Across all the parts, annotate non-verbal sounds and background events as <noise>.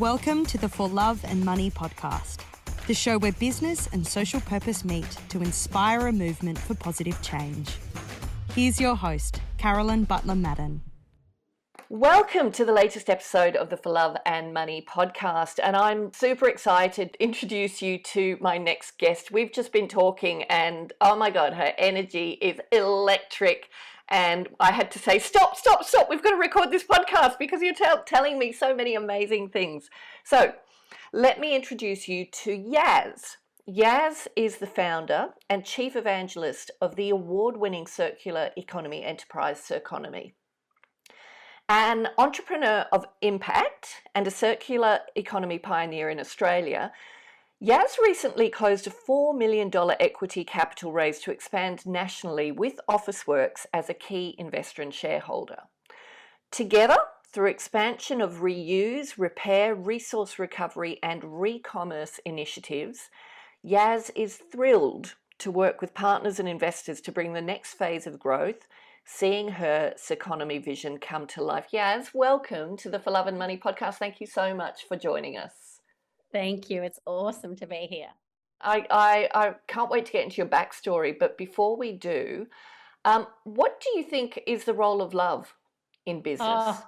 Welcome to the For Love and Money podcast, the show where business and social purpose meet to inspire a movement for positive change. Here's your host, Carolyn Butler Madden. Welcome to the latest episode of the For Love and Money podcast. And I'm super excited to introduce you to my next guest. We've just been talking, and oh my God, her energy is electric. And I had to say, stop, stop, stop. We've got to record this podcast because you're t- telling me so many amazing things. So let me introduce you to Yaz. Yaz is the founder and chief evangelist of the award winning circular economy enterprise, Circonomy. An entrepreneur of impact and a circular economy pioneer in Australia, Yaz recently closed a $4 million equity capital raise to expand nationally with Officeworks as a key investor and shareholder. Together, through expansion of reuse, repair, resource recovery, and re commerce initiatives, Yaz is thrilled to work with partners and investors to bring the next phase of growth, seeing her economy vision come to life. Yaz, welcome to the For Love and Money podcast. Thank you so much for joining us. Thank you. It's awesome to be here. I, I, I can't wait to get into your backstory, but before we do, um, what do you think is the role of love in business? Oh.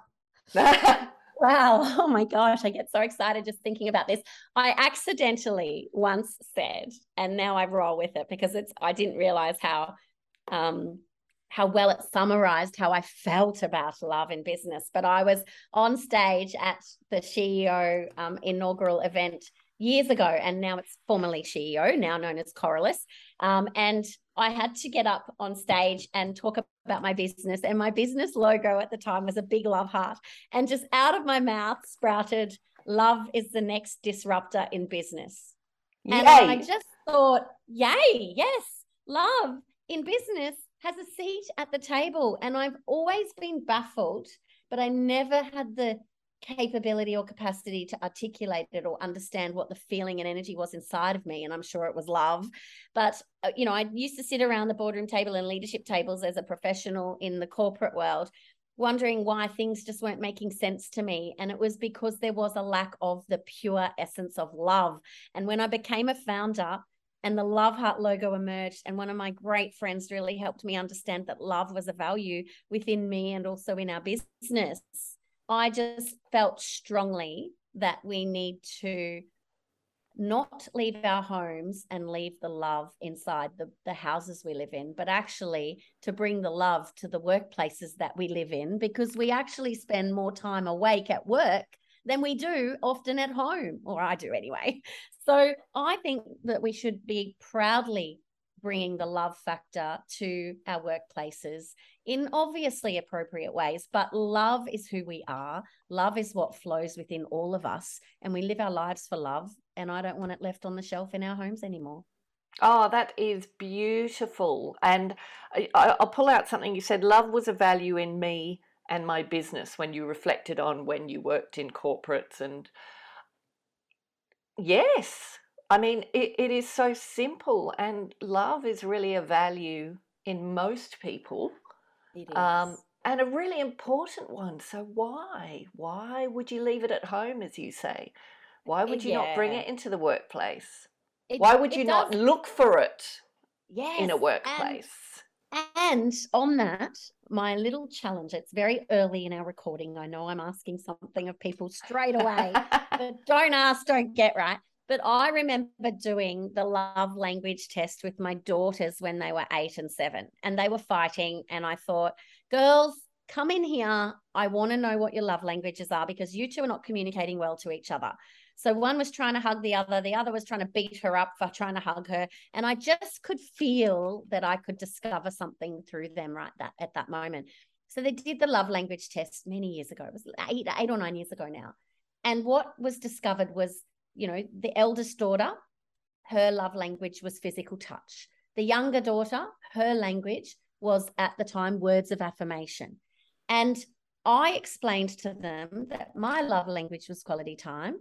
<laughs> wow. <laughs> Oh my gosh. I get so excited just thinking about this. I accidentally once said, and now I roll with it because it's, I didn't realize how um, how well it summarized how I felt about love in business. But I was on stage at the SheEO um, inaugural event years ago, and now it's formerly SheEO, now known as Coralus. Um, and I had to get up on stage and talk about my business. And my business logo at the time was a big love heart. And just out of my mouth sprouted, Love is the next disruptor in business. Yay. And I just thought, yay, yes, love in business has a seat at the table. And I've always been baffled, but I never had the capability or capacity to articulate it or understand what the feeling and energy was inside of me and i'm sure it was love but uh, you know i used to sit around the boardroom table and leadership tables as a professional in the corporate world wondering why things just weren't making sense to me and it was because there was a lack of the pure essence of love and when i became a founder and the love heart logo emerged and one of my great friends really helped me understand that love was a value within me and also in our business i just felt strongly that we need to not leave our homes and leave the love inside the, the houses we live in, but actually to bring the love to the workplaces that we live in because we actually spend more time awake at work than we do often at home, or I do anyway. So I think that we should be proudly bringing the love factor to our workplaces in obviously appropriate ways. But love is who we are, love is what flows within all of us, and we live our lives for love. And I don't want it left on the shelf in our homes anymore. Oh, that is beautiful. And I'll pull out something you said love was a value in me and my business when you reflected on when you worked in corporates and Yes. I mean, it, it is so simple, and love is really a value in most people. It um. Um, and a really important one. So, why? Why would you leave it at home, as you say? Why would you yeah. not bring it into the workplace? It, why would you not look for it yes, in a workplace? And, and on that, my little challenge, it's very early in our recording. I know I'm asking something of people straight away, <laughs> but don't ask, don't get right. But I remember doing the love language test with my daughters when they were eight and seven, and they were fighting. And I thought, girls, come in here. I want to know what your love languages are because you two are not communicating well to each other. So one was trying to hug the other, the other was trying to beat her up for trying to hug her. And I just could feel that I could discover something through them right that at that moment. So they did the love language test many years ago. It was eight, eight or nine years ago now. And what was discovered was, you know, the eldest daughter, her love language was physical touch. The younger daughter, her language was at the time words of affirmation. And I explained to them that my love language was quality time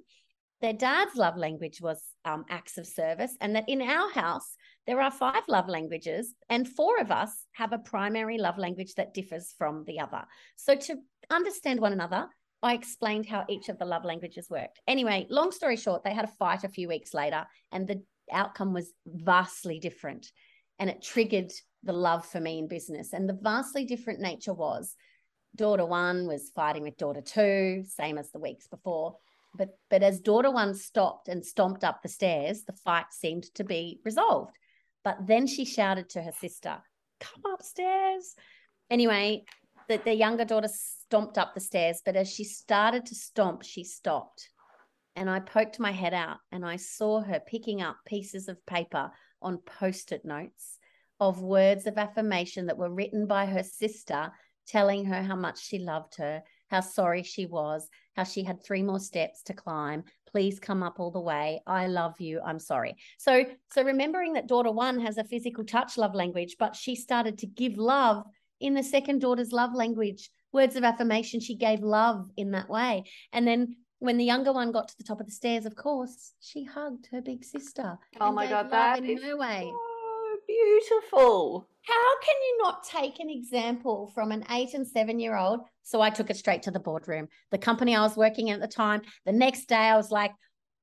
their dad's love language was um, acts of service, and that in our house, there are five love languages, and four of us have a primary love language that differs from the other. So, to understand one another, I explained how each of the love languages worked. Anyway, long story short, they had a fight a few weeks later, and the outcome was vastly different. And it triggered the love for me in business. And the vastly different nature was daughter one was fighting with daughter two, same as the weeks before. But but as daughter one stopped and stomped up the stairs, the fight seemed to be resolved. But then she shouted to her sister, "Come upstairs." Anyway, the, the younger daughter stomped up the stairs, but as she started to stomp, she stopped. And I poked my head out and I saw her picking up pieces of paper on post it notes of words of affirmation that were written by her sister, telling her how much she loved her, how sorry she was, how she had three more steps to climb. Please come up all the way. I love you. I'm sorry. So, so remembering that daughter one has a physical touch love language, but she started to give love in the second daughter's love language. Words of affirmation, she gave love in that way. And then when the younger one got to the top of the stairs, of course, she hugged her big sister. Oh my God, that in is her way. Beautiful. How can you not take an example from an eight and seven year old? So I took it straight to the boardroom. The company I was working in at the time, the next day I was like,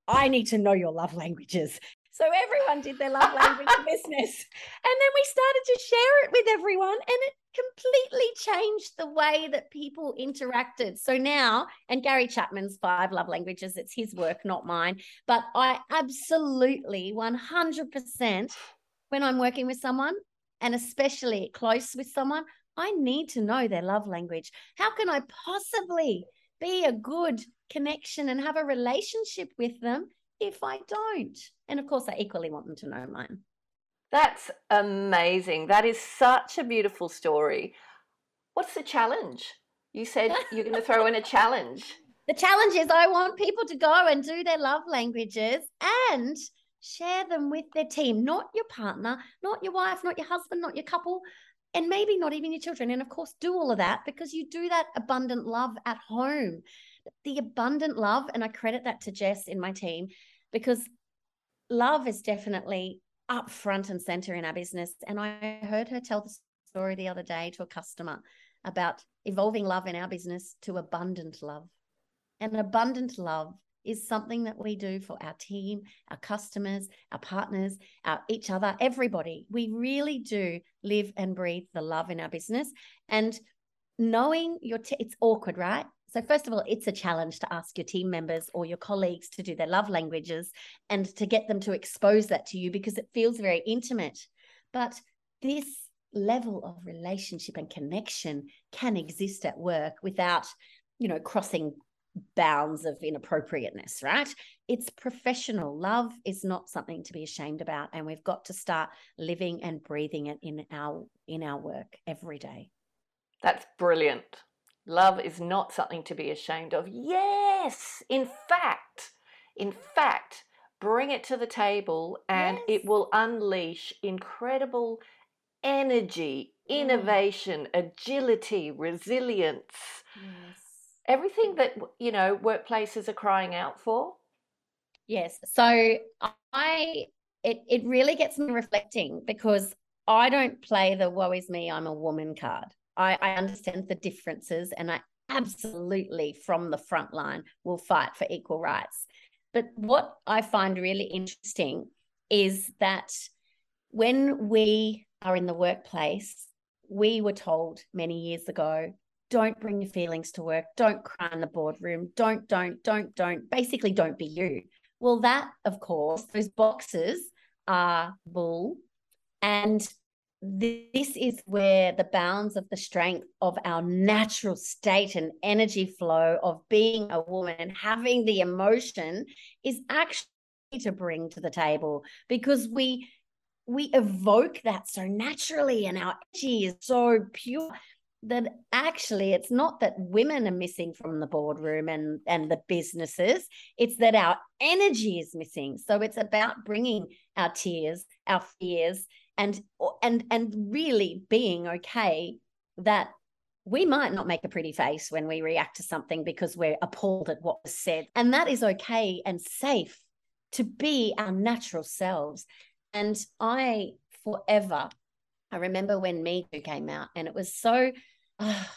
I need to know your love languages. So everyone did their love language <laughs> business. And then we started to share it with everyone, and it completely changed the way that people interacted. So now, and Gary Chapman's five love languages, it's his work, not mine. But I absolutely 100% when I'm working with someone, and especially close with someone, I need to know their love language. How can I possibly be a good connection and have a relationship with them if I don't? And of course, I equally want them to know mine. That's amazing. That is such a beautiful story. What's the challenge? You said you're going to throw in a challenge. <laughs> The challenge is I want people to go and do their love languages and share them with their team, not your partner, not your wife, not your husband, not your couple, and maybe not even your children. And of course, do all of that because you do that abundant love at home. The abundant love, and I credit that to Jess in my team because love is definitely up front and center in our business. And I heard her tell the story the other day to a customer about evolving love in our business to abundant love. And abundant love is something that we do for our team, our customers, our partners, our each other, everybody. We really do live and breathe the love in our business. And knowing your t- it's awkward, right? So, first of all, it's a challenge to ask your team members or your colleagues to do their love languages and to get them to expose that to you because it feels very intimate. But this level of relationship and connection can exist at work without, you know, crossing bounds of inappropriateness, right? It's professional. Love is not something to be ashamed about and we've got to start living and breathing it in our in our work every day. That's brilliant. Love is not something to be ashamed of. Yes, in fact, in fact, bring it to the table and Yes. it will unleash incredible energy, Mm. innovation, agility, resilience, Yes. Everything mm. that, you know, workplaces are crying out for. Yes. So I it it really gets me reflecting because I don't play the woe is me, I'm a woman card. I, I understand the differences and I absolutely from the front line will fight for equal rights. But what I find really interesting is that when we are in the workplace, we were told many years ago don't bring your feelings to work, don't cry in the boardroom, don't, don't, don't, don't, basically, don't be you. Well, that, of course, those boxes are bull. And this is where the bounds of the strength of our natural state and energy flow of being a woman and having the emotion is actually to bring to the table because we we evoke that so naturally and our energy is so pure that actually it's not that women are missing from the boardroom and and the businesses it's that our energy is missing. So it's about bringing our tears our fears and and and really being okay that we might not make a pretty face when we react to something because we're appalled at what was said. And that is okay and safe to be our natural selves. And i forever i remember when me too came out and it was so ah,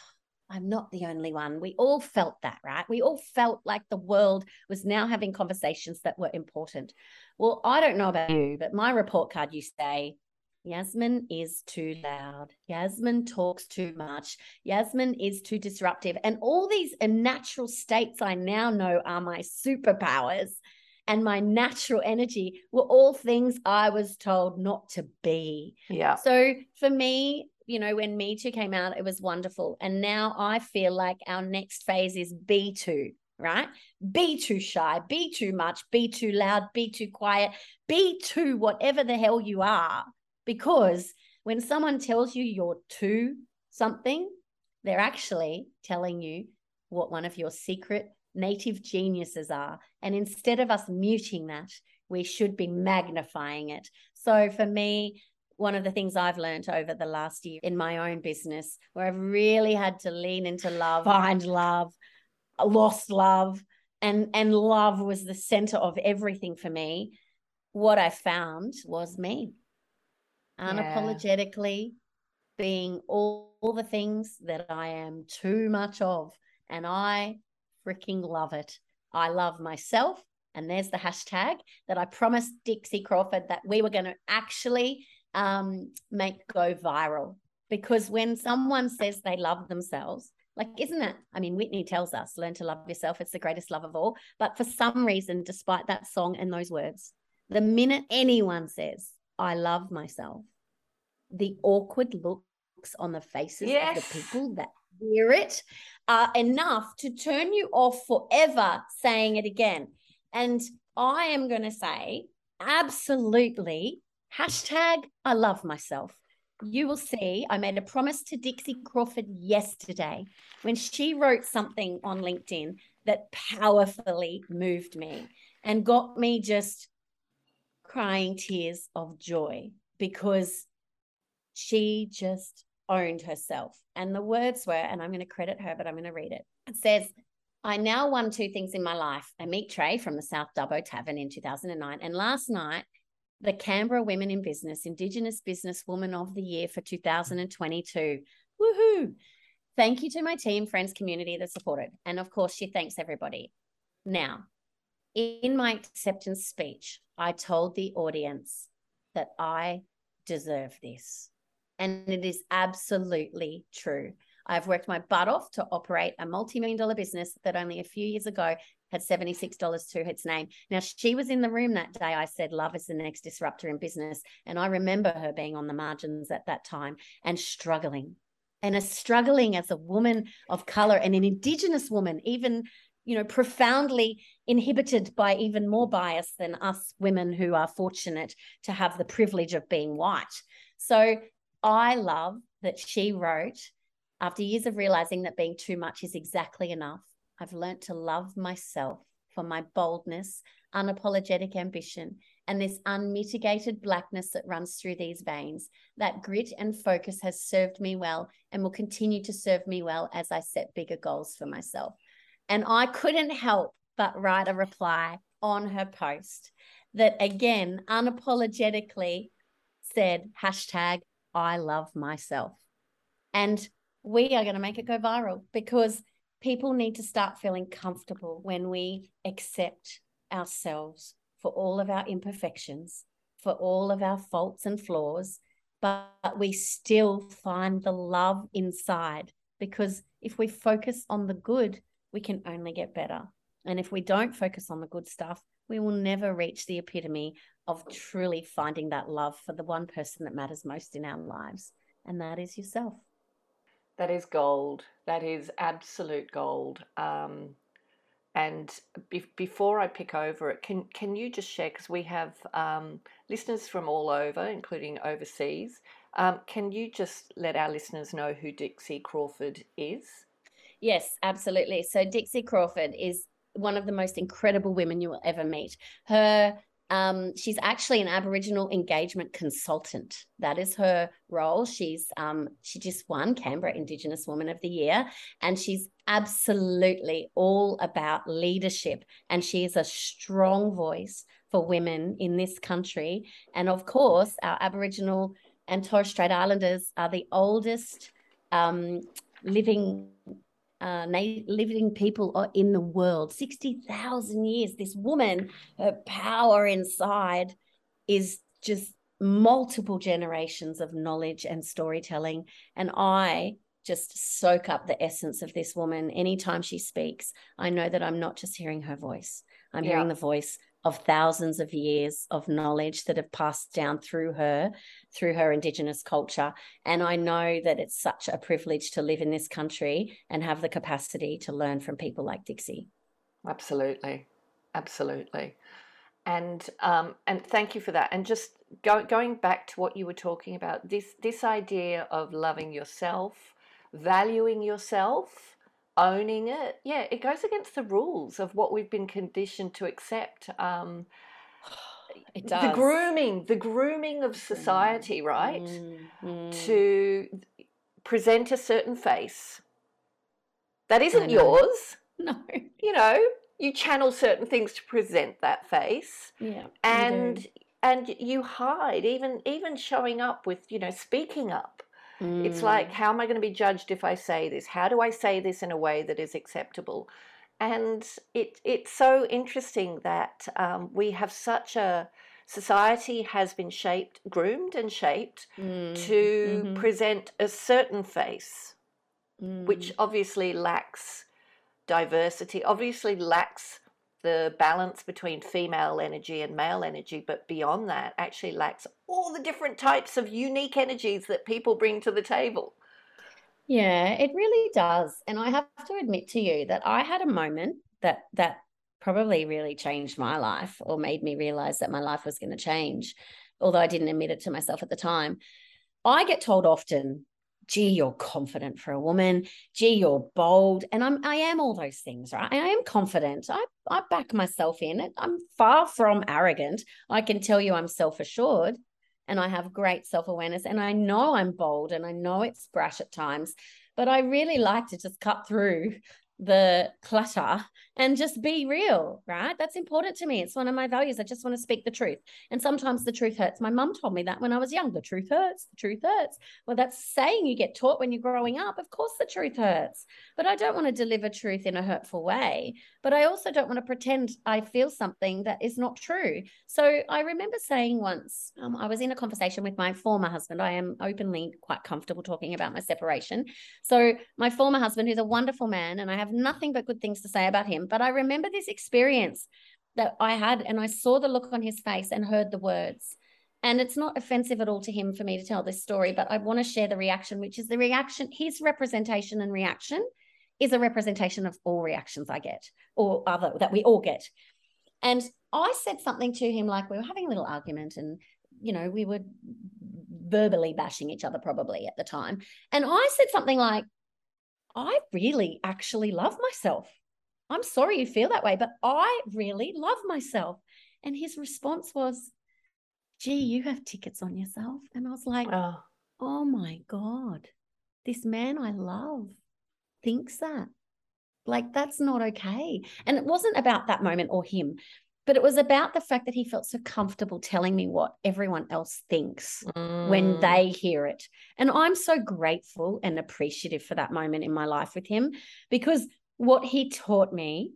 I'm not the only one. We all felt that, right? We all felt like the world was now having conversations that were important. Well, I don't know about you, but my report card you say, Yasmin is too loud. Yasmin talks too much. Yasmin is too disruptive. And all these natural states I now know are my superpowers and my natural energy were all things I was told not to be. Yeah. So for me, you know, when Me Too came out, it was wonderful. And now I feel like our next phase is Be Too, right? Be too shy, be too much, be too loud, be too quiet, be too whatever the hell you are. Because when someone tells you you're too something, they're actually telling you what one of your secret native geniuses are. And instead of us muting that, we should be magnifying it. So for me, one of the things I've learned over the last year in my own business, where I've really had to lean into love, find love, lost love, and and love was the center of everything for me. What I found was me, unapologetically being all, all the things that I am too much of, and I freaking love it. I love myself. And there's the hashtag that I promised Dixie Crawford that we were going to actually um, make go viral. Because when someone says they love themselves, like, isn't that? I mean, Whitney tells us, learn to love yourself. It's the greatest love of all. But for some reason, despite that song and those words, the minute anyone says, I love myself, the awkward looks on the faces yes. of the people that hear it are enough to turn you off forever saying it again. And I am going to say, absolutely, hashtag I love myself. You will see, I made a promise to Dixie Crawford yesterday when she wrote something on LinkedIn that powerfully moved me and got me just crying tears of joy because she just owned herself. And the words were, and I'm going to credit her, but I'm going to read it. It says, I now won two things in my life a meat tray from the South Dubbo Tavern in 2009. And last night, the Canberra Women in Business Indigenous Businesswoman of the Year for 2022. Woohoo! Thank you to my team, friends, community that supported. And of course, she thanks everybody. Now, in my acceptance speech, I told the audience that I deserve this. And it is absolutely true. I've worked my butt off to operate a multi million dollar business that only a few years ago had $76 to its name. Now, she was in the room that day. I said, Love is the next disruptor in business. And I remember her being on the margins at that time and struggling. And a struggling as a woman of color and an Indigenous woman, even you know, profoundly inhibited by even more bias than us women who are fortunate to have the privilege of being white. So I love that she wrote, after years of realizing that being too much is exactly enough, I've learned to love myself for my boldness, unapologetic ambition, and this unmitigated blackness that runs through these veins. That grit and focus has served me well and will continue to serve me well as I set bigger goals for myself. And I couldn't help but write a reply on her post that again unapologetically said hashtag I love myself. And we are going to make it go viral because people need to start feeling comfortable when we accept ourselves for all of our imperfections, for all of our faults and flaws, but we still find the love inside. Because if we focus on the good, we can only get better. And if we don't focus on the good stuff, we will never reach the epitome of truly finding that love for the one person that matters most in our lives, and that is yourself. That is gold. That is absolute gold. Um, and be- before I pick over it, can can you just share because we have um, listeners from all over, including overseas. Um, can you just let our listeners know who Dixie Crawford is? Yes, absolutely. So Dixie Crawford is one of the most incredible women you will ever meet. Her um, she's actually an Aboriginal engagement consultant. That is her role. She's um, she just won Canberra Indigenous Woman of the Year, and she's absolutely all about leadership. And she is a strong voice for women in this country. And of course, our Aboriginal and Torres Strait Islanders are the oldest um, living uh, living people in the world. 60,000 years this woman her power inside is just multiple generations of knowledge and storytelling. And i just soak up the essence of this woman anytime she speaks. I know that i'm not just hearing her voice. I'm yeah. hearing the voice of thousands of years of knowledge that have passed down through her, through her Indigenous culture. And I know that it's such a privilege to live in this country and have the capacity to learn from people like Dixie. Absolutely. Absolutely. And um, and thank you for that. And just go, going back to what you were talking about, this this idea of loving yourself, valuing yourself, owning it, yeah, it goes against the rules of what we've been conditioned to accept. Um, <sighs> it does. The grooming, the grooming of society, right? Mm, To present a certain face that isn't yours. <laughs> No. You know, you channel certain things to present that face. Yeah. And and you hide even even showing up with, you know, speaking up Mm. It's like, how am I going to be judged if I say this? How do I say this in a way that is acceptable? And it, it's so interesting that um, we have such a society has been shaped, groomed and shaped mm. to mm-hmm. present a certain face, mm. which obviously lacks diversity, obviously lacks the balance between female energy and male energy, but beyond that, actually lacks all the different types of unique energies that people bring to the table. Yeah, it really does. And I have to admit to you that I had a moment that that probably really changed my life or made me realize that my life was going to change, although I didn't admit it to myself at the time. I get told often gee, you're confident for a woman. Gee, you're bold. And I'm I am all those things, right? I am confident. I, I back myself in. I'm far from arrogant. I can tell you I'm self-assured and I have great self-awareness. And I know I'm bold and I know it's brash at times, but I really like to just cut through the clutter and just be real, right? That's important to me. It's one of my values. I just want to speak the truth. And sometimes the truth hurts. My mum told me that when I was young. The truth hurts. The truth hurts. Well, that's saying you get taught when you're growing up. Of course, the truth hurts. But I don't want to deliver truth in a hurtful way. But I also don't want to pretend I feel something that is not true. So I remember saying once, um, I was in a conversation with my former husband. I am openly quite comfortable talking about my separation. So my former husband, who's a wonderful man, and I have nothing but good things to say about him but I remember this experience that I had, and I saw the look on his face and heard the words. And it's not offensive at all to him for me to tell this story, but I want to share the reaction, which is the reaction, his representation and reaction is a representation of all reactions I get or other that we all get. And I said something to him like we were having a little argument and, you know, we were verbally bashing each other probably at the time. And I said something like, I really actually love myself. I'm sorry you feel that way, but I really love myself. And his response was, gee, you have tickets on yourself. And I was like, oh, oh my God, this man I love thinks that. Like, that's not okay. And it wasn't about that moment or him, but it was about the fact that he felt so comfortable telling me what everyone else thinks mm. when they hear it. And I'm so grateful and appreciative for that moment in my life with him because what he taught me,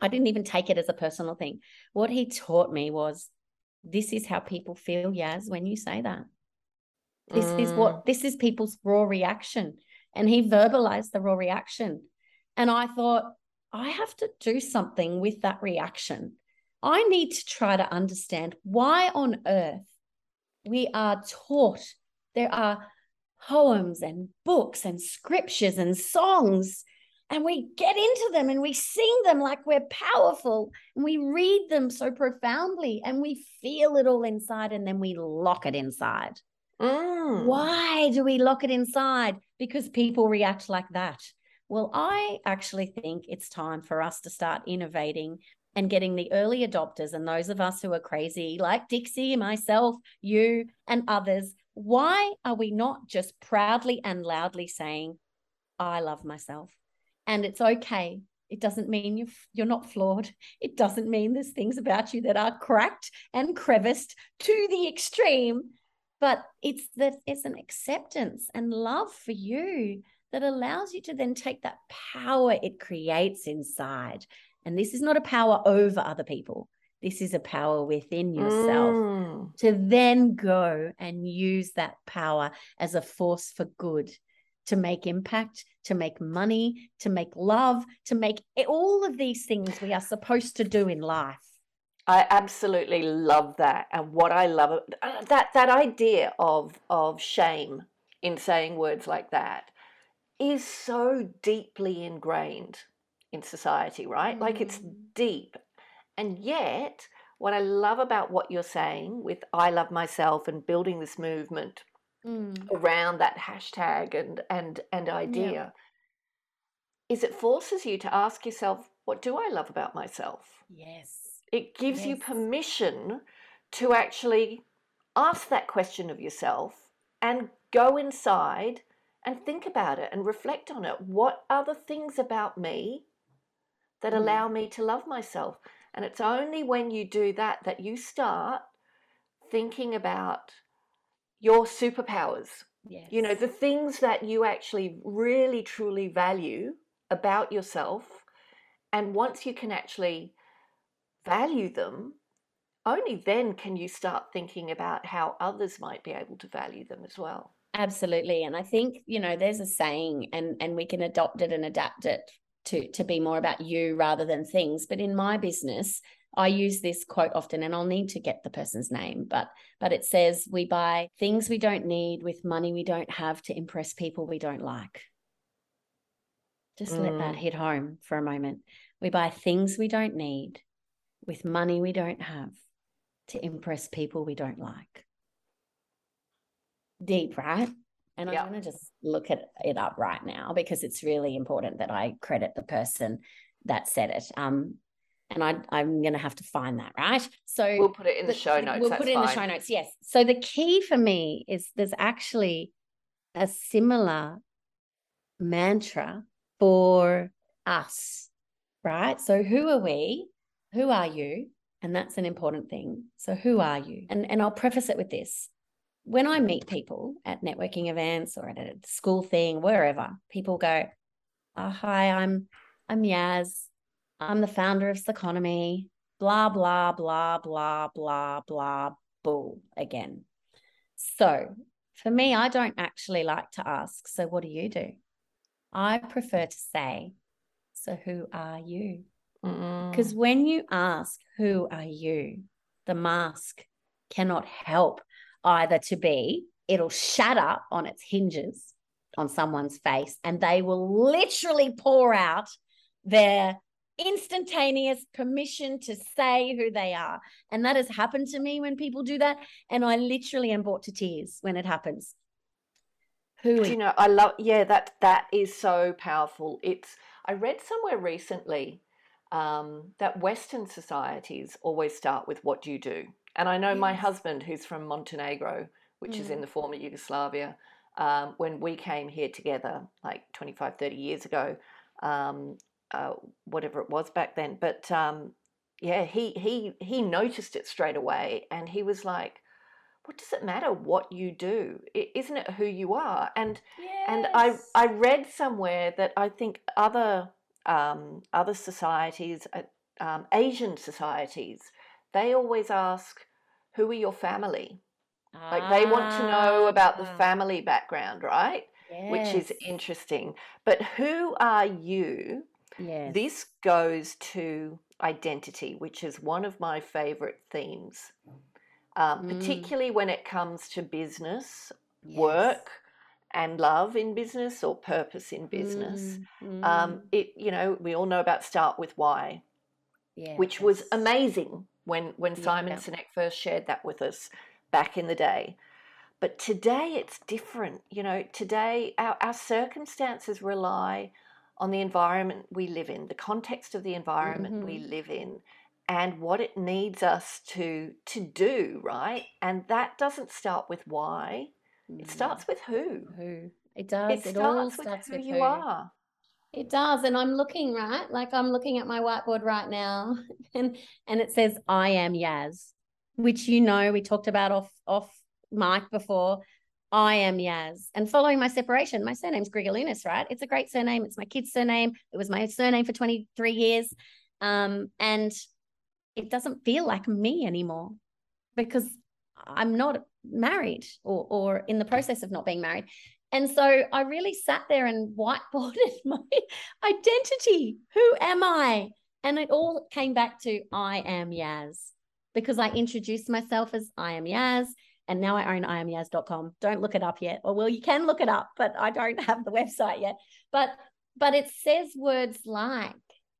I didn't even take it as a personal thing. What he taught me was this is how people feel, Yaz, when you say that. This mm. is what mm. this is people's raw reaction. And he verbalized the raw reaction. And I thought, I have to do something with that reaction. I need to try to understand why on earth we are taught there are poems and books and scriptures and songs and we get into them and we sing them like we're powerful and we read them so profoundly and we feel it all inside and then we lock it inside. Mm. Why do we lock it inside? Because people react like that. Well, I actually think it's time for us to start innovating and getting the early adopters and those of us who are crazy, like Dixie, myself, you, and others. Why are we not just proudly and loudly saying, I love myself? And it's okay it doesn't mean you're, you're not flawed. It doesn't mean there's things about you that are cracked and creviced to the extreme. But it's that it's an acceptance and love for you that allows you to then take that power it creates inside. And this is not a power over other people. This is a power within yourself mm. to then go and use that power as a force for good, to make impact, to make money, to make love, to make all of these things we are supposed to do in life. I absolutely love that, and what I love uh, that that idea of of shame in saying words like that is so deeply ingrained in society, right? Mm. Like it's mm. deep, and yet what I love about what you're saying with I love myself and building this movement mm. around that hashtag and and and idea yeah. is it forces you to ask yourself, what do I love about myself? Yes it gives yes. you permission to actually ask that question of yourself and go inside and think about it and reflect on it. What are the things about me that mm. allow me to love myself? And it's only when you do that that you start thinking about your superpowers. Yes. You know, the things that you actually really truly value about yourself. And once you can actually value them, only then can you start thinking about how others might be able to value them as well. Absolutely. And I think, you know, there's a saying and and we can adopt it and adapt it to to be more about you rather than things. But in my business, I use this quote often and I'll need to get the person's name, but but it says we buy things we don't need with money we don't have to impress people we don't like. Just mm. let that mm. hit home for a moment. We buy things we don't need with money we don't have to impress people we don't like. Deep, right? And I'm going to just look at it up right now because it's really important that I credit the person that said it. Um, and I, I'm going to have to find that, right? So we'll put it in the, the show notes. We'll put it fine. in the show notes. Yes. So the key for me is there's actually a similar mantra for us, right? So who are we? who are you? And that's an important thing. So, who are you? And, and I'll preface it with this. When I meet people at networking events or at a school thing, wherever, people go, oh, Hi, I'm I'm Yaz. I'm the founder of Circonomy. Blah, blah, blah, blah, blah, blah, bull again. So, for me, I don't actually like to ask, So, what do you do? I prefer to say, So, who are you? Because when you ask, Who are you? the mask cannot help either to be, it'll shatter on its hinges on someone's face, and they will literally pour out their instantaneous permission to say who they are. And that has happened to me when people do that. And I literally am brought to tears when it happens. Who do you know? I love yeah, that that is so powerful. It's I read somewhere recently um, that Western societies always start with what do you do? And I know yes. my husband, who's from Montenegro, which mm. is in mm. the former Yugoslavia, um, when we came here together like 25, 30 years ago, um, uh, whatever it was back then. But um, yeah, he, he, he noticed it straight away and he was like, what does it matter what you do? Isn't it who you are? And yes. and I I read somewhere that I think other um, other societies, uh, um, Asian societies, they always ask, Who are your family? Ah. Like they want to know about the ah. family background, right? Yes. Which is interesting. But who are you? Yes. This goes to identity, which is one of my favorite themes, um, mm. particularly when it comes to business, yes. work, and love in business or purpose in business. Mm, um, mm. it, you know, we all know about Start with Why, yeah, which was amazing when when Simon yeah. Sinek first shared that with us back in the day. But today it's different. You know, today our, our circumstances rely on the environment we live in, the context of the environment mm-hmm. we live in, and what it needs us to to do, right? And that doesn't start with why it starts with who. Who. It does. It, it all starts with who, with who you are. It does. And I'm looking, right? Like I'm looking at my whiteboard right now <laughs> and and it says I am Yaz, which you know we talked about off off mic before. I am Yaz. And following my separation, my surname's Grigaliunas, right? It's a great surname. It's my kid's surname. It was my surname for 23 years. Um, and it doesn't feel like me anymore because I'm not married or, or in the process of not being married. And so I really sat there and whiteboarded <laughs> my identity. Who am I? And it all came back to I am Yaz because I introduced myself as I am Yaz. And now I own iamyaz.com. Don't look it up yet. Or well, you can look it up, but I don't <laughs> have the website yet. But but it says words like,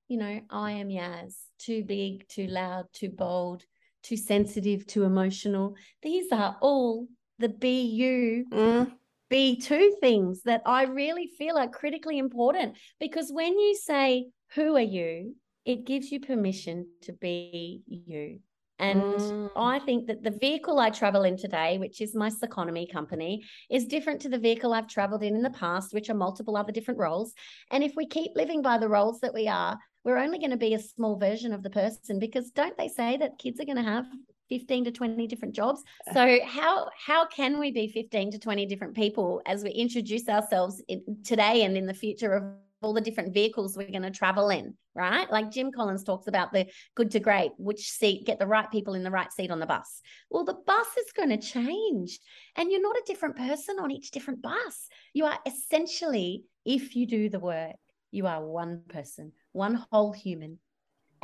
you know, I am Yaz, too big, too loud, too bold, too sensitive, too emotional. These are all the be you mm be two things that I really feel are critically important because when you say, Who are you? it gives you permission to be you. And mm. I think that the vehicle I travel in today, which is my Circonomy company, is different to the vehicle I've traveled in in the past, which are multiple other different roles. And if we keep living by the roles that we are, we're only going to be a small version of the person because don't they say that kids are going to have 15 to 20 different jobs so <laughs> how how can we be 15 to 20 different people as we introduce ourselves in, today and in the future of all the different vehicles we're going to travel in right like jim collins talks about the good to great which seat get the right people in the right seat on the bus well the bus is going to change and you're not a different person on each different bus you are essentially if you do the work you are one person one whole human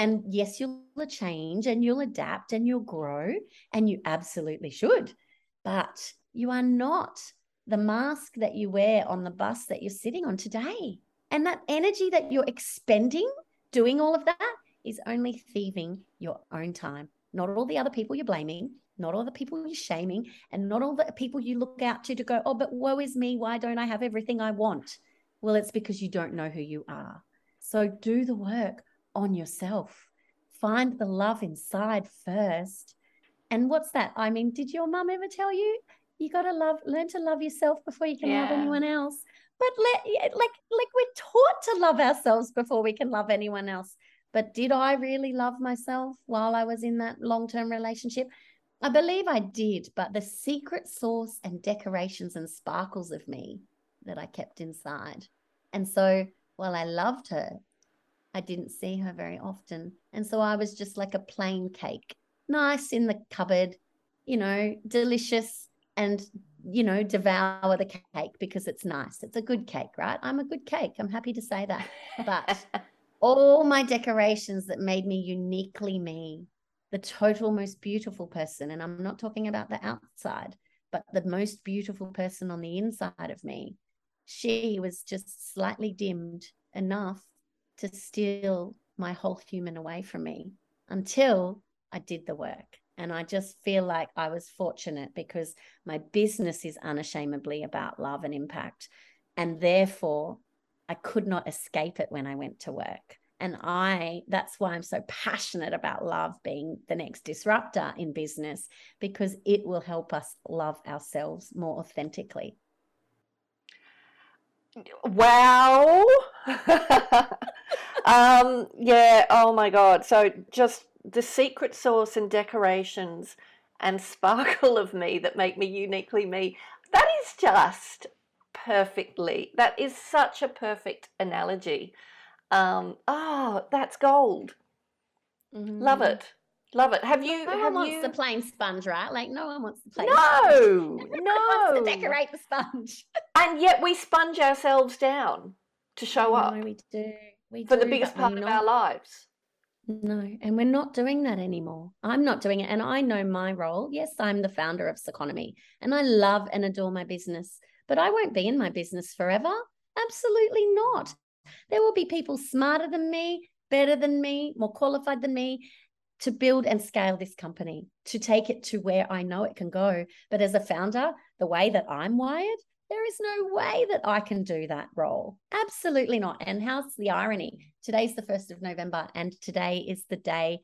and yes, you'll change and you'll adapt and you'll grow, and you absolutely should. But you are not the mask that you wear on the bus that you're sitting on today. And that energy that you're expending doing all of that is only thieving your own time, not all the other people you're blaming, not all the people you're shaming, and not all the people you look out to to go, oh, but woe is me. Why don't I have everything I want? Well, it's because you don't know who you are. So do the work on yourself. Find the love inside first. And what's that? I mean, did your mum ever tell you you got to love, learn to love yourself before you can yeah. love anyone else? But let, like, like we're taught to love ourselves before we can love anyone else. But did I really love myself while I was in that long term relationship? I believe I did, but the secret sauce and decorations and sparkles of me that I kept inside. And so while I loved her, I didn't see her very often. And so I was just like a plain cake, nice in the cupboard, you know, delicious and, you know, devour the cake because it's nice. It's a good cake, right? I'm a good cake. I'm happy to say that. But <laughs> all my decorations that made me uniquely me, the total most beautiful person, and I'm not talking about the outside, but the most beautiful person on the inside of me, she was just slightly dimmed enough to steal my whole human away from me until I did the work. And I just feel like I was fortunate because my business is unashamedly about love and impact. And therefore, I could not escape it when I went to work. And I, that's why I'm so passionate about love being the next disruptor in business because it will help us love ourselves more authentically. Wow. <laughs> um, yeah, oh my God. So just the secret sauce and decorations and sparkle of me that make me uniquely me. That is just perfectly, that is such a perfect analogy. Um, oh, that's gold. Mm-hmm. Love it. Love it. Have you? No have one you... wants the plain sponge, right? Like no one wants the plain. No, sponge. <laughs> no. wants to decorate the sponge. and yet we sponge ourselves down to show up. No, we do. We for do, the biggest part of our lives. No, and we're not doing that anymore. I'm not doing it, and I know my role. Yes, I'm the founder of Circonomy, and I love and adore my business. But I won't be in my business forever. Absolutely not. There will be people smarter than me, better than me, more qualified than me, to build and scale this company, to take it to where I know it can go. But as a founder, the way that I'm wired, there is no way that I can do that role. Absolutely not. And how's the irony? Today's the 1st of November, and today is the day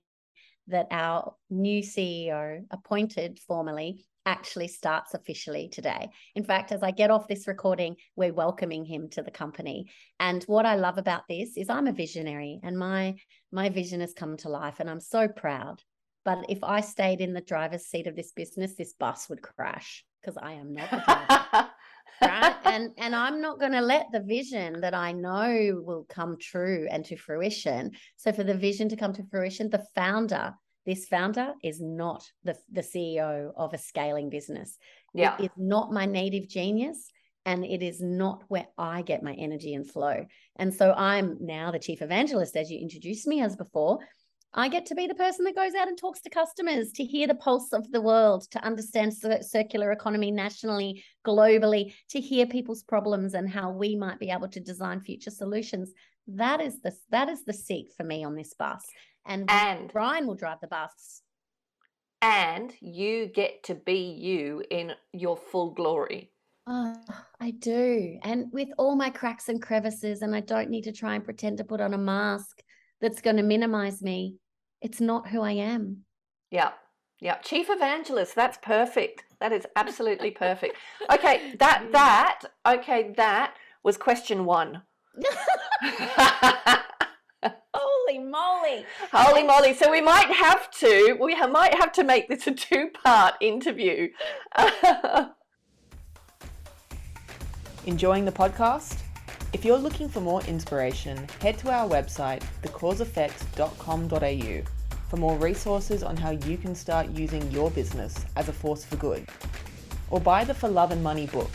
that our new CEO, appointed formally, actually starts officially today. In fact, as I get off this recording, we're welcoming him to the company. And what I love about this is I'm a visionary and my my vision has come to life and I'm so proud. But if I stayed in the driver's seat of this business, this bus would crash because I am not. <laughs> right <laughs> and and i'm not going to let the vision that i know will come true and to fruition so for the vision to come to fruition the founder this founder is not the, the ceo of a scaling business yeah it is not my native genius and it is not where I get my energy and flow. And so I'm now the chief evangelist, as you introduced me as before. I get to be the person that goes out and talks to customers to hear the pulse of the world, to understand the circular economy nationally, globally, to hear people's problems and how we might be able to design future solutions. That is the that is the seat for me on this bus. And, and Brian will drive the bus. And you get to be you in your full glory. Oh, I do. And with all my cracks and crevices, and I don't need to try and pretend to put on a mask that's going to minimize me. It's not who I am. Yeah. Yeah. Chief evangelist. That's perfect. That is absolutely perfect. Okay. That, <laughs> that, okay. That was question one. <laughs> Holy moly. Holy moly. So we might have to, we might have to make this a two part interview. <laughs> Enjoying the podcast? If you're looking for more inspiration, head to our website, thecauseeffects.com.au, for more resources on how you can start using your business as a force for good. Or buy the For Love and Money book.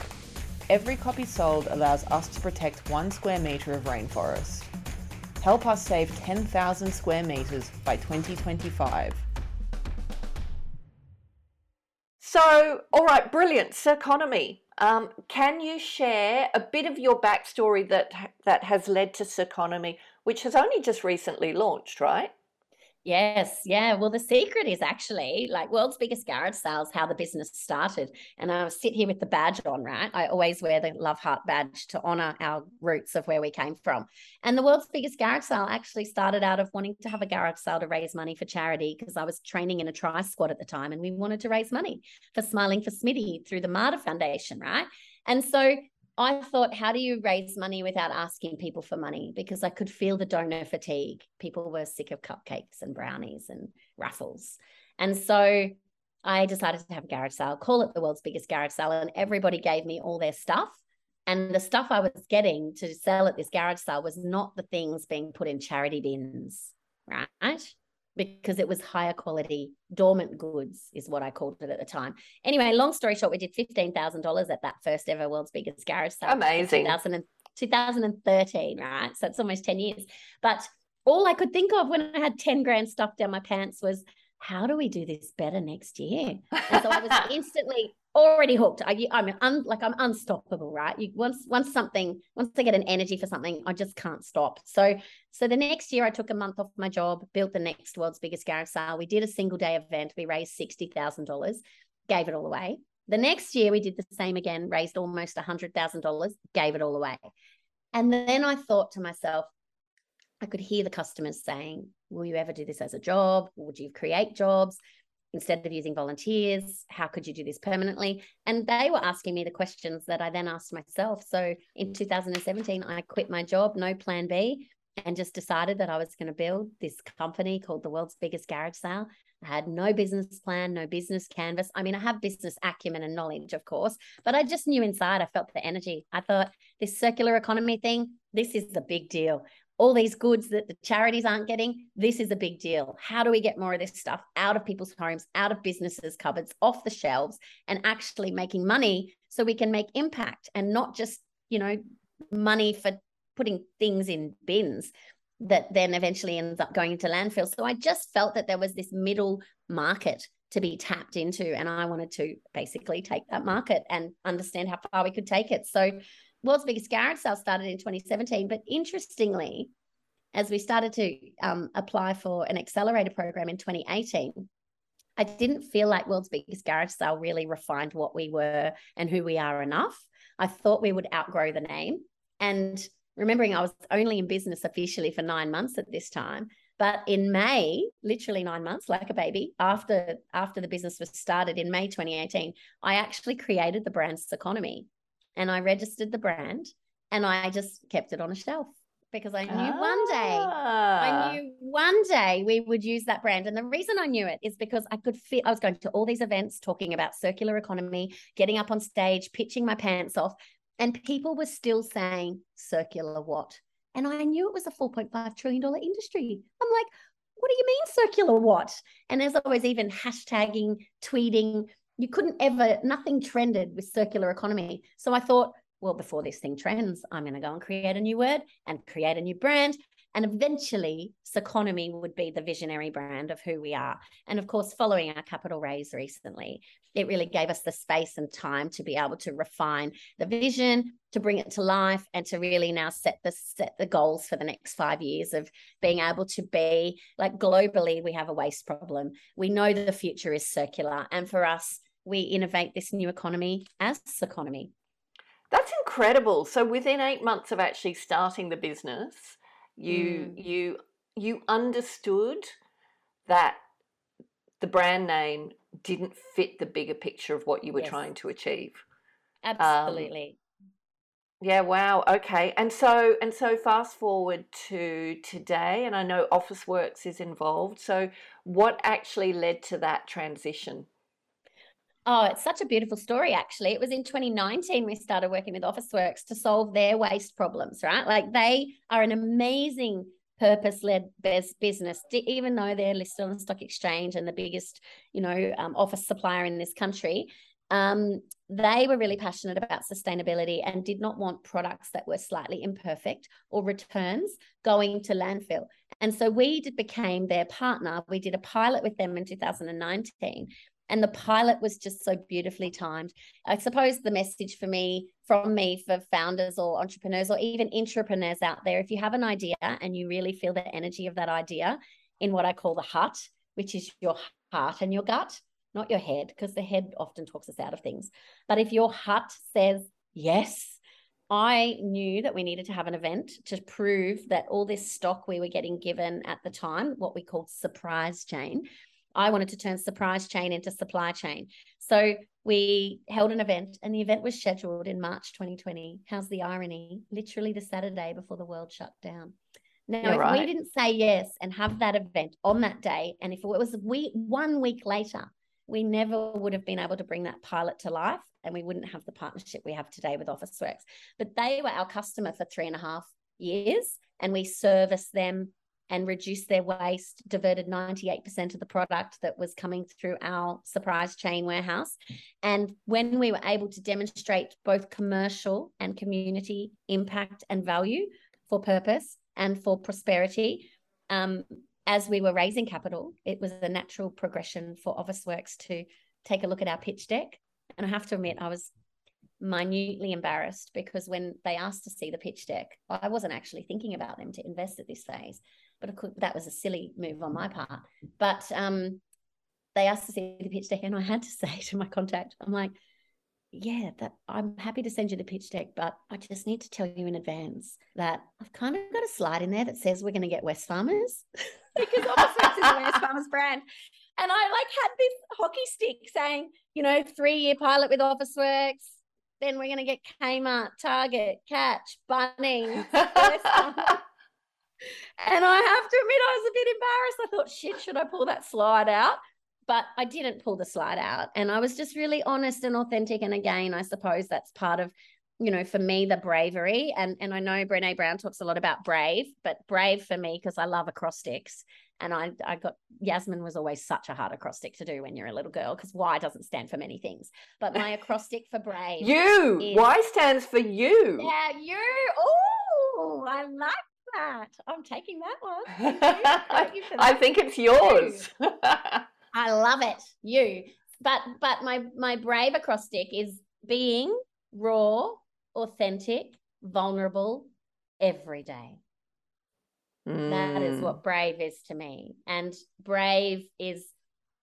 Every copy sold allows us to protect one square metre of rainforest. Help us save 10,000 square metres by 2025. So, all right, brilliant. Circonomy. Um, can you share a bit of your backstory that that has led to Circonomy, which has only just recently launched, right? Yes, yeah. Well, the secret is actually like world's biggest garage sales, how the business started. And I sit here with the badge on, right? I always wear the Love Heart badge to honor our roots of where we came from. And the world's biggest garage sale actually started out of wanting to have a garage sale to raise money for charity because I was training in a tri squad at the time and we wanted to raise money for Smiling for Smiddy through the Mater Foundation, right? And so I thought, how do you raise money without asking people for money? Because I could feel the donor fatigue. People were sick of cupcakes and brownies and raffles. And so I decided to have a garage sale, call it the world's biggest garage sale. And everybody gave me all their stuff. And the stuff I was getting to sell at this garage sale was not the things being put in charity bins, right? Because it was higher quality dormant goods is what I called it at the time. Anyway, long story short, we did $15,000 at that first ever world's biggest garage sale. Amazing. 2000 2013, right? So it's almost 10 years. But all I could think of when I had 10 grand stuffed down my pants was how do we do this better next year? And so I was <laughs> instantly already hooked. I, I'm un, like I'm unstoppable, right? You once once something once I get an energy for something, I just can't stop. So so the next year, I took a month off my job, built the next world's biggest garage sale. We did a single day event. We raised sixty thousand dollars, gave it all away. The next year, we did the same again, raised almost a hundred thousand dollars, gave it all away. And then I thought to myself, I could hear the customers saying, Will you ever do this as a job? Would you create jobs? Instead of using volunteers how could you do this permanently? And they were asking me the questions that i then asked myself. So in 2017 i quit my job no plan b and just decided that i was going to build this company called the world's biggest garage sale. I had no business plan no business canvas. I mean i have business acumen and knowledge of course but i just knew inside i felt the energy. I thought this circular economy thing this is the big deal all these goods that the charities aren't getting. This is a big deal. How do we get more of this stuff out of people's homes, out of businesses' cupboards, off the shelves, and actually making money so we can make impact and not just, you know, money for putting things in bins that then eventually ends up going into landfill. So I just felt that there was this middle market to be tapped into. And I wanted to basically take that market and understand how far we could take it. So world's biggest garage sale started in 2017. But interestingly, as we started to um, apply for an accelerator program in 2018, I didn't feel like World's Biggest Garage Sale really refined what we were and who we are enough. I thought we would outgrow the name. And remembering I was only in business officially for nine months at this time. But in May, literally nine months, like a baby, after after the business was started in May 2018, I actually created the brand's Circonomy and I registered the brand and I just kept it on a shelf. because I knew ah. one day, I ah. knew one day we would use that brand. And the reason I knew it is because I could feel I was going to all these events talking about circular economy, getting up on stage, pitching my pants off, and people were still saying circular what? And I knew it was a $4.5 trillion industry. I'm like, what do you mean circular what? And there's always even hashtagging, tweeting. You couldn't ever, nothing trended with circular economy. So I thought, well, before this thing trends, I'm going to go and create a new word and create a new brand. And eventually, Circonomy would be the visionary brand of who we are. And of course, following our capital raise recently, it really gave us the space and time to be able to refine the vision, to bring it to life, and to really now set the set the goals for the next five years of being able to be like globally, we have a waste problem. We know the future is circular. And for us, we innovate this new economy as economy. That's incredible. So within eight months of actually starting the business, you mm. you you understood that the brand name didn't fit the bigger picture of what you were yes. trying to achieve. Um, Absolutely. Um, yeah, wow. Okay. And so and so fast forward to today and I know Officeworks is involved. So what actually led to that transition? Oh, it's such a beautiful story, actually. It was in 2019 we started working with Officeworks to solve their waste problems, right? Like they are an amazing purpose led business, even though they're listed on the stock exchange and the biggest, you know, um, office supplier in this country. Um, they were really passionate about sustainability and did not want products that were slightly imperfect or returns going to landfill. And so we became their partner. We did a pilot with them in 2019 and the pilot was just so beautifully timed. I suppose the message for me, from me, for founders or entrepreneurs or even entrepreneurs out there, if you have an idea and you really feel the energy of that idea in what I call the hut, which is your heart and your gut, not your head, because the head often talks us out of things. But if your hut says yes, I knew that we needed to have an event to prove that all this stock we were getting given at the time, what we called surprise chain, I wanted to turn surprise chain into supply chain. So we held an event, and the event was scheduled in March 2020. How's the irony? Literally the Saturday before the world shut down. Now, You're if right. we didn't say yes and have that event on that day, and if it was we, one week later, we never would have been able to bring that pilot to life and we wouldn't have the partnership we have today with Officeworks. But they were our customer for three and a half years, and we service them and reduced their waste, diverted 98% of the product that was coming through our surprise chain warehouse. And when we were able to demonstrate both commercial and community impact and value for purpose and for prosperity, um, as we were raising capital, it was a natural progression for Officeworks to take a look at our pitch deck. And I have to admit, I was minutely embarrassed because when they asked to see the pitch deck, I wasn't actually thinking about them to invest at this phase but of course that was a silly move on my part. But um, they asked to see the pitch deck, and I had to <laughs> say to my contact, I'm like, yeah, that I'm happy to send you the pitch deck, but I just need to tell you in advance that I've kind of got a slide in there that says we're going to get Wesfarmers <laughs> because Officeworks is a Wesfarmers brand. And I like had this hockey stick saying, you know, three year pilot with Officeworks. Then we're going to get Kmart, Target, Catch, Bunnings, <laughs> and I have to admit, I was a bit embarrassed. I thought, shit, should I pull that slide out? But I didn't pull the slide out. And I was just really honest and authentic. And again, I suppose that's part of, you know, for me, the bravery. And, and I know Brene Brown talks a lot about brave, but brave for me, because I love acrostics. And I, I got Yasmin was always such a hard acrostic to do when you're a little girl because Y doesn't stand for many things. But my acrostic for brave. You. Is, y stands for you. Yeah, you. Oh, I like that. I'm taking that one. <laughs> I think it's yours. I love it. You. But but my my brave acrostic is being raw, authentic, vulnerable every day. Mm. That is what mm. brave is to me. And brave is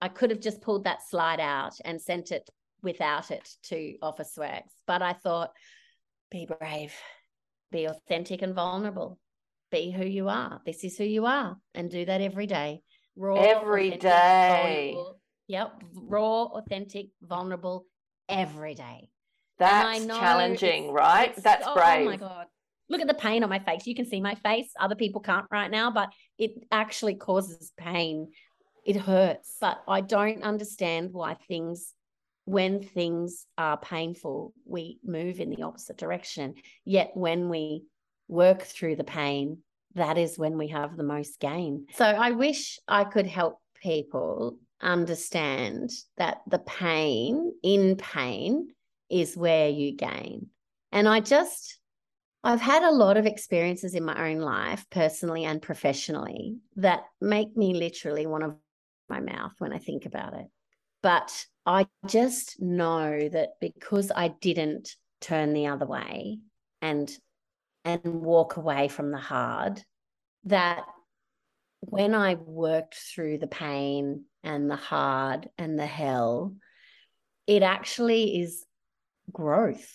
I could have just pulled that slide out and sent it without it to Office Officeworks, but I thought be brave, be authentic and vulnerable be who you are. This is who you are, and do that every day. Raw, every day. Yep, raw, authentic, vulnerable every day. That's challenging, right? That's oh, brave. Oh my god, look at the pain on my face. You can see my face. Other people can't right now, but it actually causes pain. It hurts. But I don't understand why things, when things are painful, we move in the opposite direction. Yet when we work through the pain, that is when we have the most gain. So I wish I could help people understand that the pain in pain is where you gain. And I just, I've had a lot of experiences in my own life, personally and professionally, that make me literally want to my mouth when I think about it. But I just know that because I didn't turn the other way and and walk away from the hard, that when I worked through the pain and the hard and the hell, it actually is growth.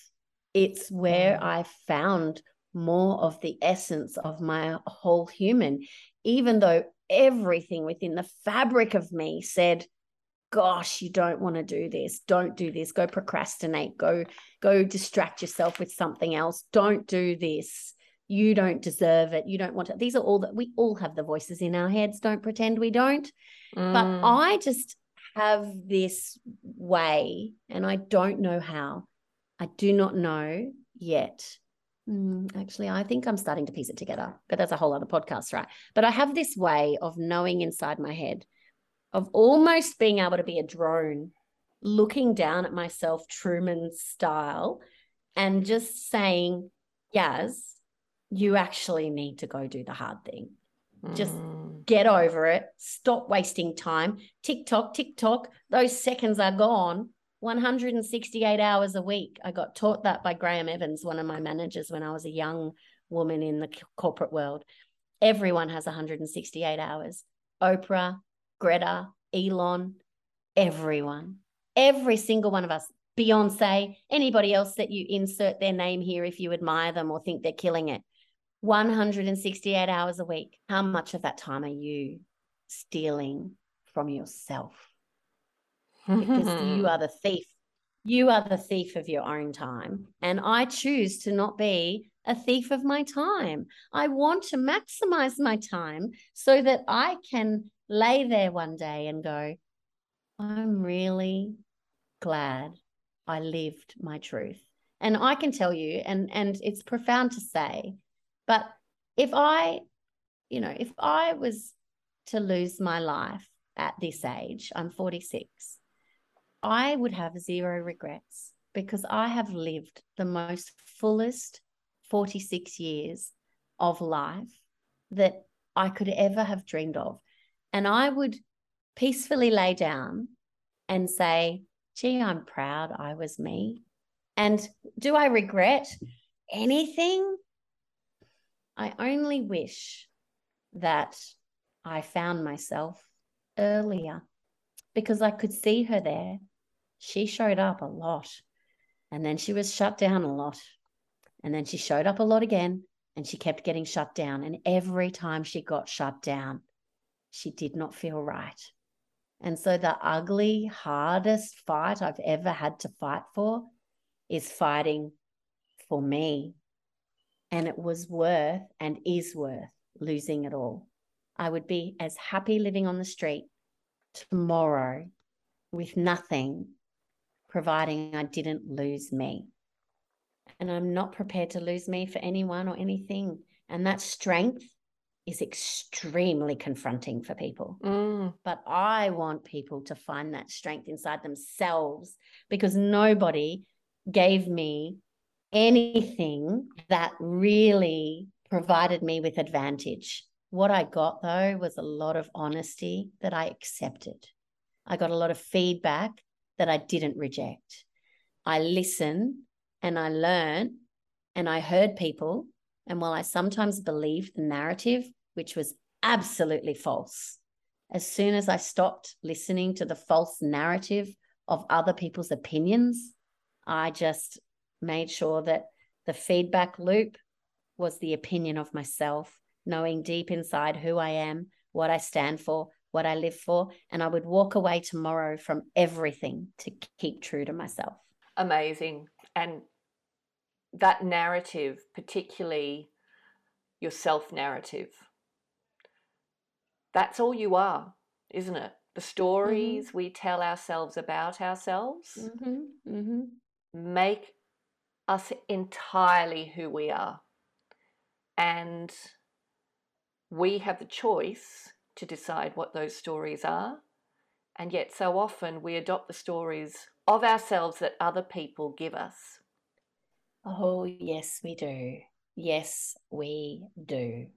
It's where mm. I found more of the essence of my whole human, even though everything within the fabric of me said, gosh you don't want to do this. Don't do this. Go procrastinate. Go go distract yourself with something else. Don't do this. You don't deserve it. You don't want to these are all that we all have the voices in our heads. Don't pretend we don't. Mm. but i just have this way and i don't know how. I do not know yet. Mm, actually i think i'm starting to piece it together but that's a whole other podcast right? But i have this way of knowing inside my head of almost being able to be a drone looking down at myself truman style and just saying yes you actually need to go do the hard thing. Mm. Just get over it. Stop wasting time. Tick tock, tick tock. those seconds are gone. 168 hours a week. I got taught that by Graham Evans, one of my managers, when I was a young woman in the corporate world. Everyone has 168 hours. Oprah, Greta, Elon, everyone, every single one of us. Beyonce, anybody else that you insert their name here if you admire them or think they're killing it. 168 hours a week, how much of that time are you stealing from yourself? Because <laughs> you are the thief. You are the thief of your own time. And I choose to not be a thief of my time. I want to maximize my time so that I can lay there one day and go, I'm really glad I lived my truth. And I can tell you, and, and it's profound to say, but if I, you know, if I was to lose my life at this age, I'm 46, I would have zero regrets because I have lived the most fullest 46 years of life that I could ever have dreamed of. And I would peacefully lay down and say, gee, I'm proud I was me. And do I regret anything? I only wish that I found myself earlier because I could see her there. She showed up a lot and then she was shut down a lot. And then she showed up a lot again and she kept getting shut down. And every time she got shut down, she did not feel right. And so the ugly, hardest fight I've ever had to fight for is fighting for me and it was worth and is worth losing it all. I would be as happy living on the street tomorrow with nothing, providing I didn't lose me. And I'm not prepared to lose me for anyone or anything. And that strength is extremely confronting for people. Mm. But I want people to find that strength inside themselves because nobody gave me anything that really provided me with advantage. What I got though was a lot of honesty that I accepted. I got a lot of feedback that I didn't reject. I listened and I learned and I heard people. And while I sometimes believed the narrative, which was absolutely false, as soon as I stopped listening to the false narrative of other people's opinions, I just made sure that the feedback loop was the opinion of myself, knowing deep inside who I am, what I stand for, what I live for. And I would walk away tomorrow from everything to keep true to myself. Amazing. And that narrative, particularly your self narrative, that's all you are, isn't it? The Mm-hmm. stories we tell ourselves about ourselves Mm-hmm. Mm-hmm. make us entirely who we are. And we have the choice to decide what those stories are. And yet, so often, we adopt the stories of ourselves that other people give us. Oh, yes, we do. Yes, we do.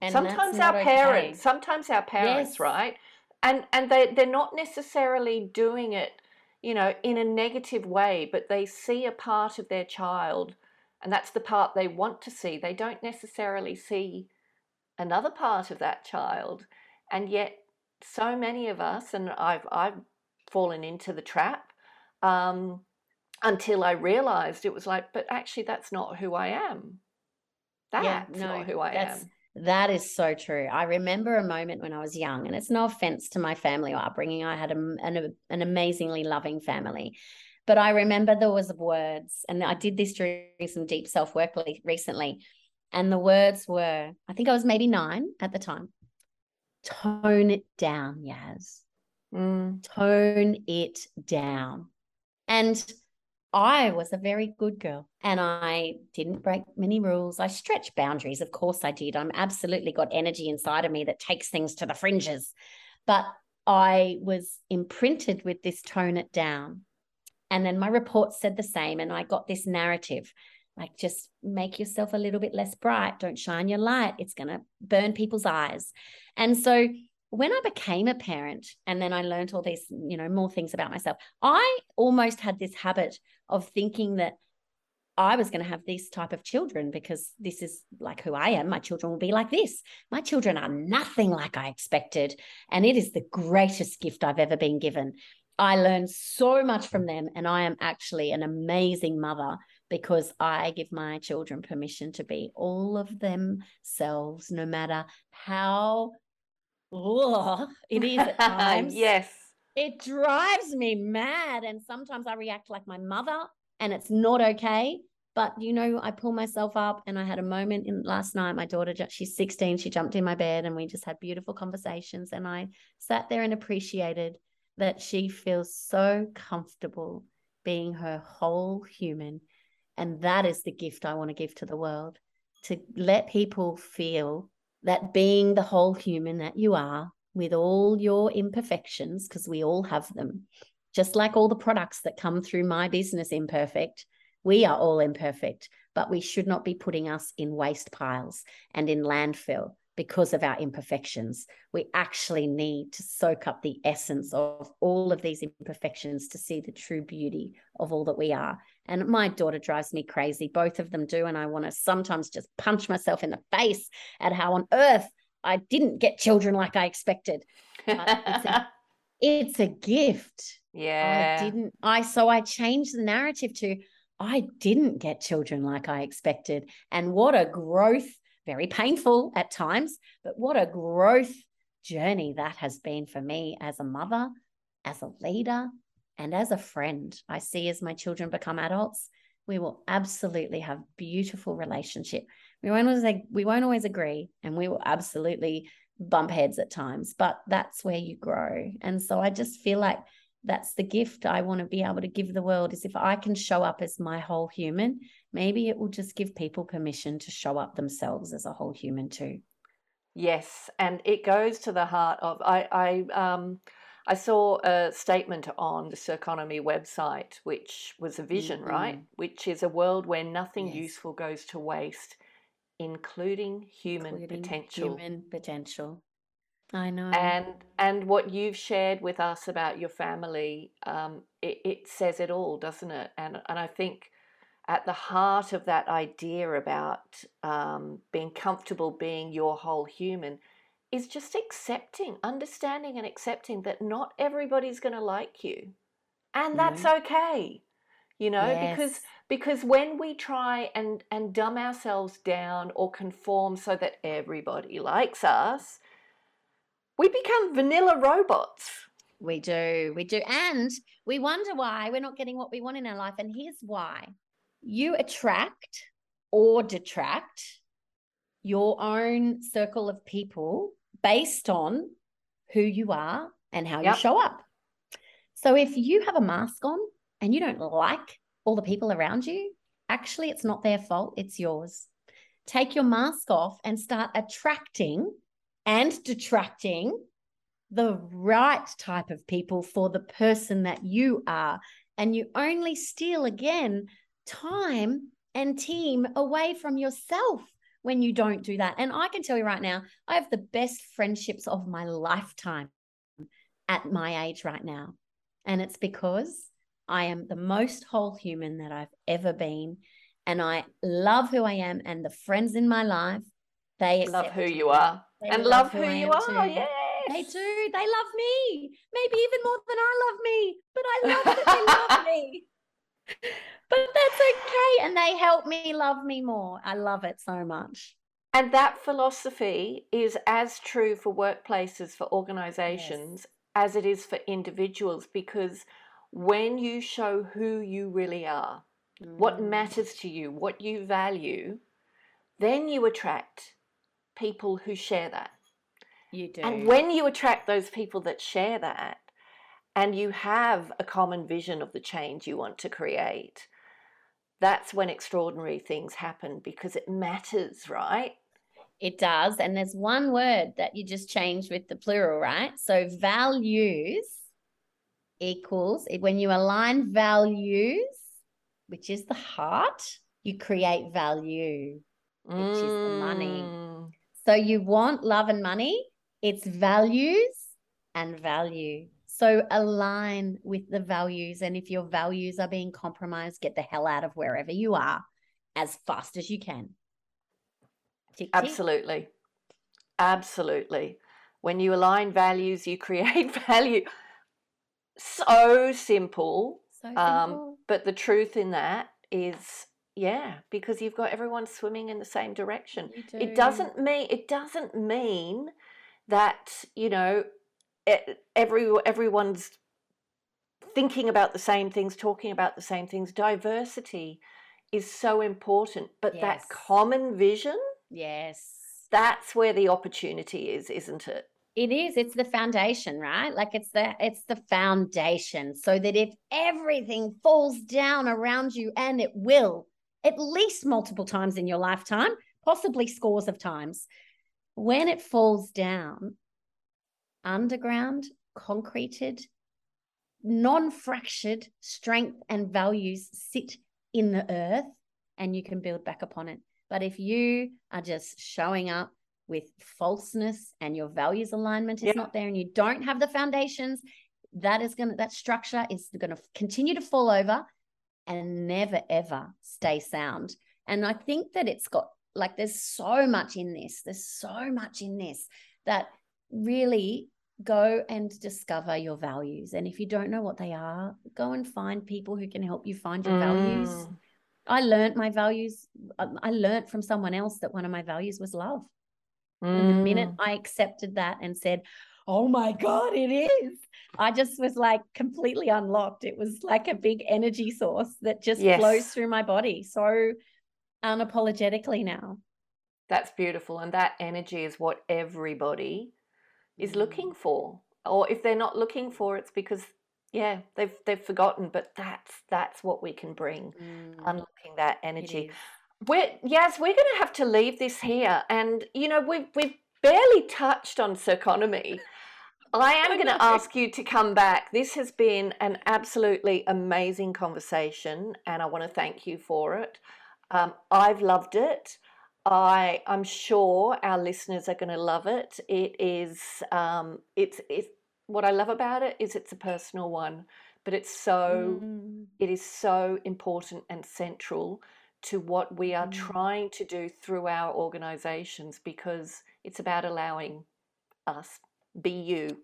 And sometimes our okay. parents, sometimes our parents, Yes. right? And and they they're not necessarily doing it, you know, in a negative way, but they see a part of their child, and that's the part they want to see. They don't necessarily see another part of that child, and yet so many of us, and I've I've fallen into the trap. Um, until I realized it was like, but actually, that's not who I am. That's Yeah, not who I am. That is so true. I remember a moment when I was young, and it's no offense to my family or upbringing. I had a, an, an amazingly loving family. But I remember there was words, and I did this during some deep self work recently. And the words were, I think I was maybe nine at the time. Tone it down, Yaz. Mm. Tone it down. And I was a very good girl and I didn't break many rules. I stretched boundaries. Of course, I did. I'm absolutely got energy inside of me that takes things to the fringes. But I was imprinted with this tone it down. And then my report said the same. And I got this narrative like, just make yourself a little bit less bright. Don't shine your light. It's going to burn people's eyes. And so when I became a parent and then I learned all these, you know, more things about myself, I almost had this habit of thinking that I was going to have this type of children because this is like who I am. My children will be like this. My children are nothing like I expected. And it is the greatest gift I've ever been given. I learned so much from them. And I am actually an amazing mother because I give my children permission to be all of themselves, no matter how ugh, <laughs> it is at <laughs> times. yes. It drives me mad. And sometimes I react like my mother, and it's not okay. But you know, I pull myself up, and I had a moment in last night. My daughter, she's 16, she jumped in my bed, and we just had beautiful conversations. And I sat there and appreciated that she feels so comfortable being her whole human. And that is the gift I want to give to the world to let people feel that being the whole human that you are with all your imperfections, because we all have them, just like all the products that come through my business imperfect, we are all imperfect, but we should not be putting us in waste piles and in landfill because of our imperfections. We actually need to soak up the essence of all of these imperfections to see the true beauty of all that we are. And my daughter drives me crazy. Both of them do. And I want to sometimes just punch myself in the face at how on earth I didn't get children like I expected. <laughs> It's a, it's a gift. yeah. I didn't. I so I changed the narrative to I didn't get children like I expected. And what a growth, very painful at times, but what a growth journey that has been for me as a mother, as a leader, and as a friend. I see as my children become adults, we will absolutely have beautiful relationship. We won't always we won't always agree, and we will absolutely bump heads at times, but that's where you grow. And so I just feel like that's the gift I want to be able to give the world is if I can show up as my whole human, maybe it will just give people permission to show up themselves as a whole human too. Yes, and it goes to the heart of I I um I saw a statement on the Circonomy website, which was a vision, right? Mhm. Which is a world where nothing Yes. useful goes to waste, including human Including potential. Human potential. I know. And and what you've shared with us about your family, um, it, it says it all, doesn't it? And and I think at the heart of that idea about um, being comfortable being your whole human is just accepting, understanding, and accepting that not everybody's going to like you, and that's okay. You know, because because when we try and and dumb ourselves down or conform so that everybody likes us, we become vanilla robots. We do, we do. And we wonder why we're not getting what we want in our life. And here's why you attract or detract your own circle of people based on who you are and how Yep. you show up. So if you have a mask on and you don't like all the people around you, actually, it's not their fault, it's yours. Take your mask off and start attracting and detracting the right type of people for the person that you are. And you only steal again time and team away from yourself when you don't do that. And I can tell you right now, I have the best friendships of my lifetime at my age right now. And it's because I am the most whole human that I've ever been. And I love who I am and the friends in my life. They Love who you are. And love who I you are. too. Yes. They do. They love me. Maybe even more than I love me. But I love that they love <laughs> me. But that's okay. And they help me love me more. I love it so much. And that philosophy is as true for workplaces, for organizations, as it is for individuals, because when you show who you really are, what Mm. matters to you, what you value, then you attract people who share that. you do. And when you attract those people that share that, and you have a common vision of the change you want to create, that's when extraordinary things happen because it matters, right? It does. And there's one word that you just changed with the plural, right? So values equals when you align values, which is the heart, you create value. Which is the money. Mm. So you want love and money, it's values and value. So align with the values. And if your values are being compromised, get the hell out of wherever you are as fast as you can. Tick, tick. Absolutely. Absolutely. When you align values, you create <laughs> value. So simple. So Um. But the truth in that is, yeah, because you've got everyone swimming in the same direction. You It doesn't mean it doesn't mean that you know every everyone's thinking about the same things, talking about the same things. Diversity is so important, but that common vision, Yes. that's where the opportunity is, isn't it? It is. It's the foundation, right? Like it's the it's the foundation so that if everything falls down around you and it will at least multiple times in your lifetime, possibly scores of times, when it falls down, underground, concreted, non-fractured strength and values sit in the earth and you can build back upon it. But if you are just showing up with falseness and your values alignment is Yeah. not there and you don't have the foundations, that is going to, that structure is going to continue to fall over and never ever stay sound. And I think that it's got like, there's so much in this, there's so much in this that really go and discover your values. And if you don't know what they are, go and find people who can help you find your values. Mm. I learned my values. um, I learned from someone else that one of my values was love. And the minute Mm. I accepted that and said, Oh my God, it is, I just was like completely unlocked. It was like a big energy source that just flows through my body so unapologetically now. That's beautiful. And that energy is what everybody is Mm. looking for. Or if they're not looking for it, it's because yeah, they've they've forgotten. But that's that's what we can bring. Mm, Unlocking that energy. We're yes, we're gonna have to leave this here. And you know, we've we've barely touched on circonomy. I <laughs> am going to ask you to come back. This has been an absolutely amazing conversation, and I want to thank you for it. Um, I've loved it. I I'm sure our listeners are going to love it. It is um, it's it's what I love about it is it's a personal one, but it's so Mm, it is so important and central to what we are Mm. trying to do through our organizations because it's about allowing us be you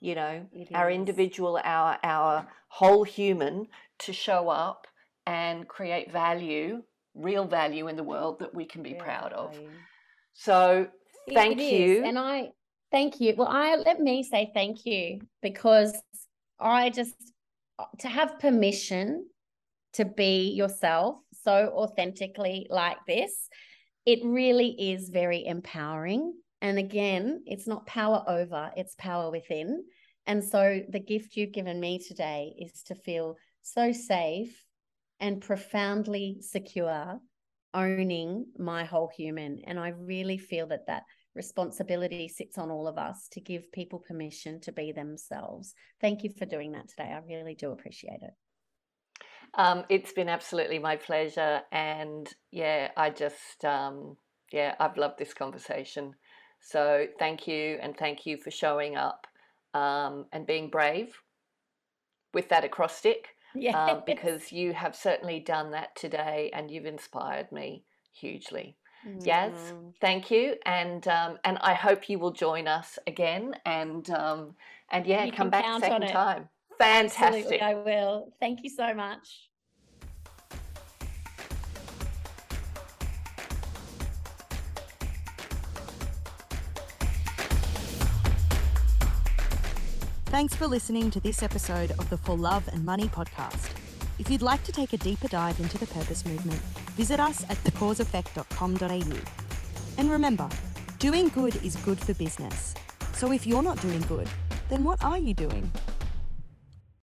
you know it our is. individual our our whole human to show up and create value real value in the world that we can be Real proud of value. so thank it is. you And I thank you. Well, I let me say thank you because I just to have permission to be yourself so authentically like this, it really is very empowering. And again, it's not power over, it's power within. And so the gift you've given me today is to feel so safe and profoundly secure owning my whole human. And I really feel that that responsibility sits on all of us to give people permission to be themselves. Thank you for doing that today. I really do appreciate it. Um, it's been absolutely my pleasure. And yeah, I just, um, yeah, I've loved this conversation. So thank you. And thank you for showing up um, and being brave with that acrostic. <laughs> Yeah. Um, because you have certainly done that today and you've inspired me hugely. Mm. Yes, thank you, and um, and I hope you will join us again, and um, and yeah, you come back second time. Fantastic. Absolutely, I will. Thank you so much. Thanks for listening to this episode of the For Love and Money podcast. If you'd like to take a deeper dive into the purpose movement, visit us at thecauseeffect.com.au. And remember, doing good is good for business. So if you're not doing good, then what are you doing?